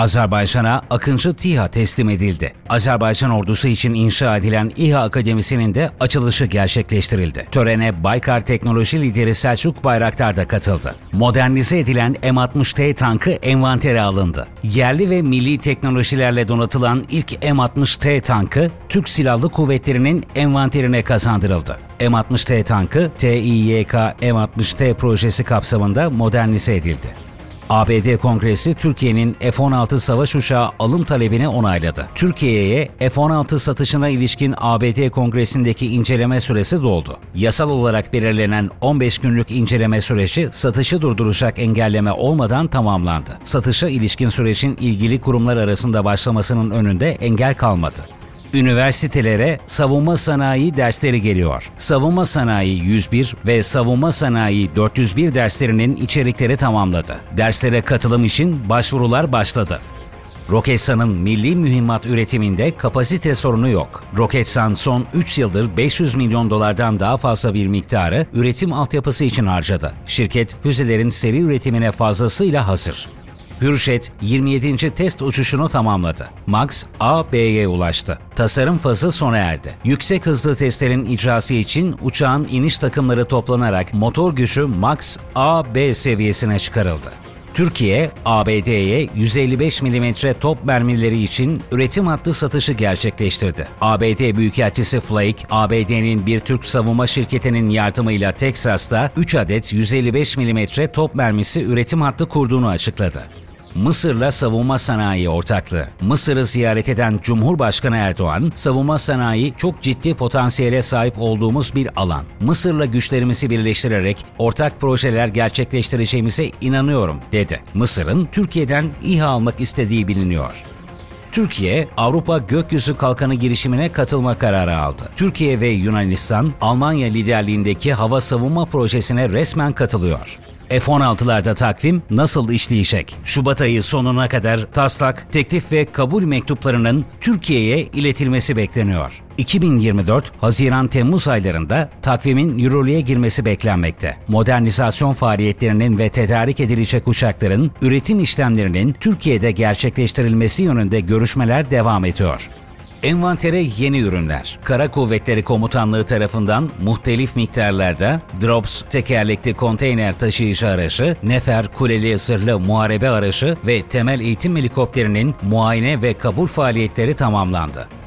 Azerbaycan'a Akıncı TİHA teslim edildi. Azerbaycan ordusu için inşa edilen İHA Akademisi'nin de açılışı gerçekleştirildi. Törene Baykar Teknoloji lideri Selçuk Bayraktar da katıldı. Modernize edilen M60T tankı envantere alındı. Yerli ve milli teknolojilerle donatılan ilk M60T tankı Türk Silahlı Kuvvetleri'nin envanterine kazandırıldı. M60T tankı TİYK M60T projesi kapsamında modernize edildi. ABD Kongresi Türkiye'nin F-16 savaş uçağı alım talebini onayladı. Türkiye'ye F-16 satışına ilişkin ABD Kongresi'ndeki inceleme süresi doldu. Yasal olarak belirlenen 15 günlük inceleme süreci satışı durduracak engelleme olmadan tamamlandı. Satışa ilişkin sürecin ilgili kurumlar arasında başlamasının önünde engel kalmadı. Üniversitelere savunma sanayi dersleri geliyor. Savunma sanayi 101 ve savunma sanayi 401 derslerinin içerikleri tamamladı. Derslere katılım için başvurular başladı. Roketsan'ın milli mühimmat üretiminde kapasite sorunu yok. Roketsan son 3 yıldır 500 milyon dolardan daha fazla bir miktarı üretim altyapısı için harcadı. Şirket füzelerin seri üretimine fazlasıyla hazır. Hürjet 27. test uçuşunu tamamladı. Max A-B'ye ulaştı. Tasarım fazı sona erdi. Yüksek hızlı testlerin icrası için uçağın iniş takımları toplanarak motor gücü Max A-B seviyesine çıkarıldı. Türkiye, ABD'ye 155 mm top mermileri için üretim hattı satışı gerçekleştirdi. ABD Büyükelçisi Flake, ABD'nin bir Türk savunma şirketinin yardımıyla Teksas'ta 3 adet 155 mm top mermisi üretim hattı kurduğunu açıkladı. Mısır'la savunma sanayi ortaklığı. Mısır'ı ziyaret eden Cumhurbaşkanı Erdoğan, savunma sanayi çok ciddi potansiyele sahip olduğumuz bir alan. Mısır'la güçlerimizi birleştirerek ortak projeler gerçekleştireceğimize inanıyorum, dedi. Mısır'ın Türkiye'den İHA almak istediği biliniyor. Türkiye, Avrupa Gökyüzü Kalkanı girişimine katılma kararı aldı. Türkiye ve Yunanistan, Almanya liderliğindeki hava savunma projesine resmen katılıyor. F-16'larda takvim nasıl işleyecek? Şubat ayı sonuna kadar taslak, teklif ve kabul mektuplarının Türkiye'ye iletilmesi bekleniyor. 2024 Haziran-Temmuz aylarında takvimin yürürlüğe girmesi beklenmekte. Modernizasyon faaliyetlerinin ve tedarik edilecek uçakların üretim işlemlerinin Türkiye'de gerçekleştirilmesi yönünde görüşmeler devam ediyor. Envantere yeni ürünler. Kara Kuvvetleri Komutanlığı tarafından muhtelif miktarlarda Drops tekerlekli konteyner taşıyıcı aracı, Nefer kuleli zırhlı muharebe aracı ve temel eğitim helikopterinin muayene ve kabul faaliyetleri tamamlandı.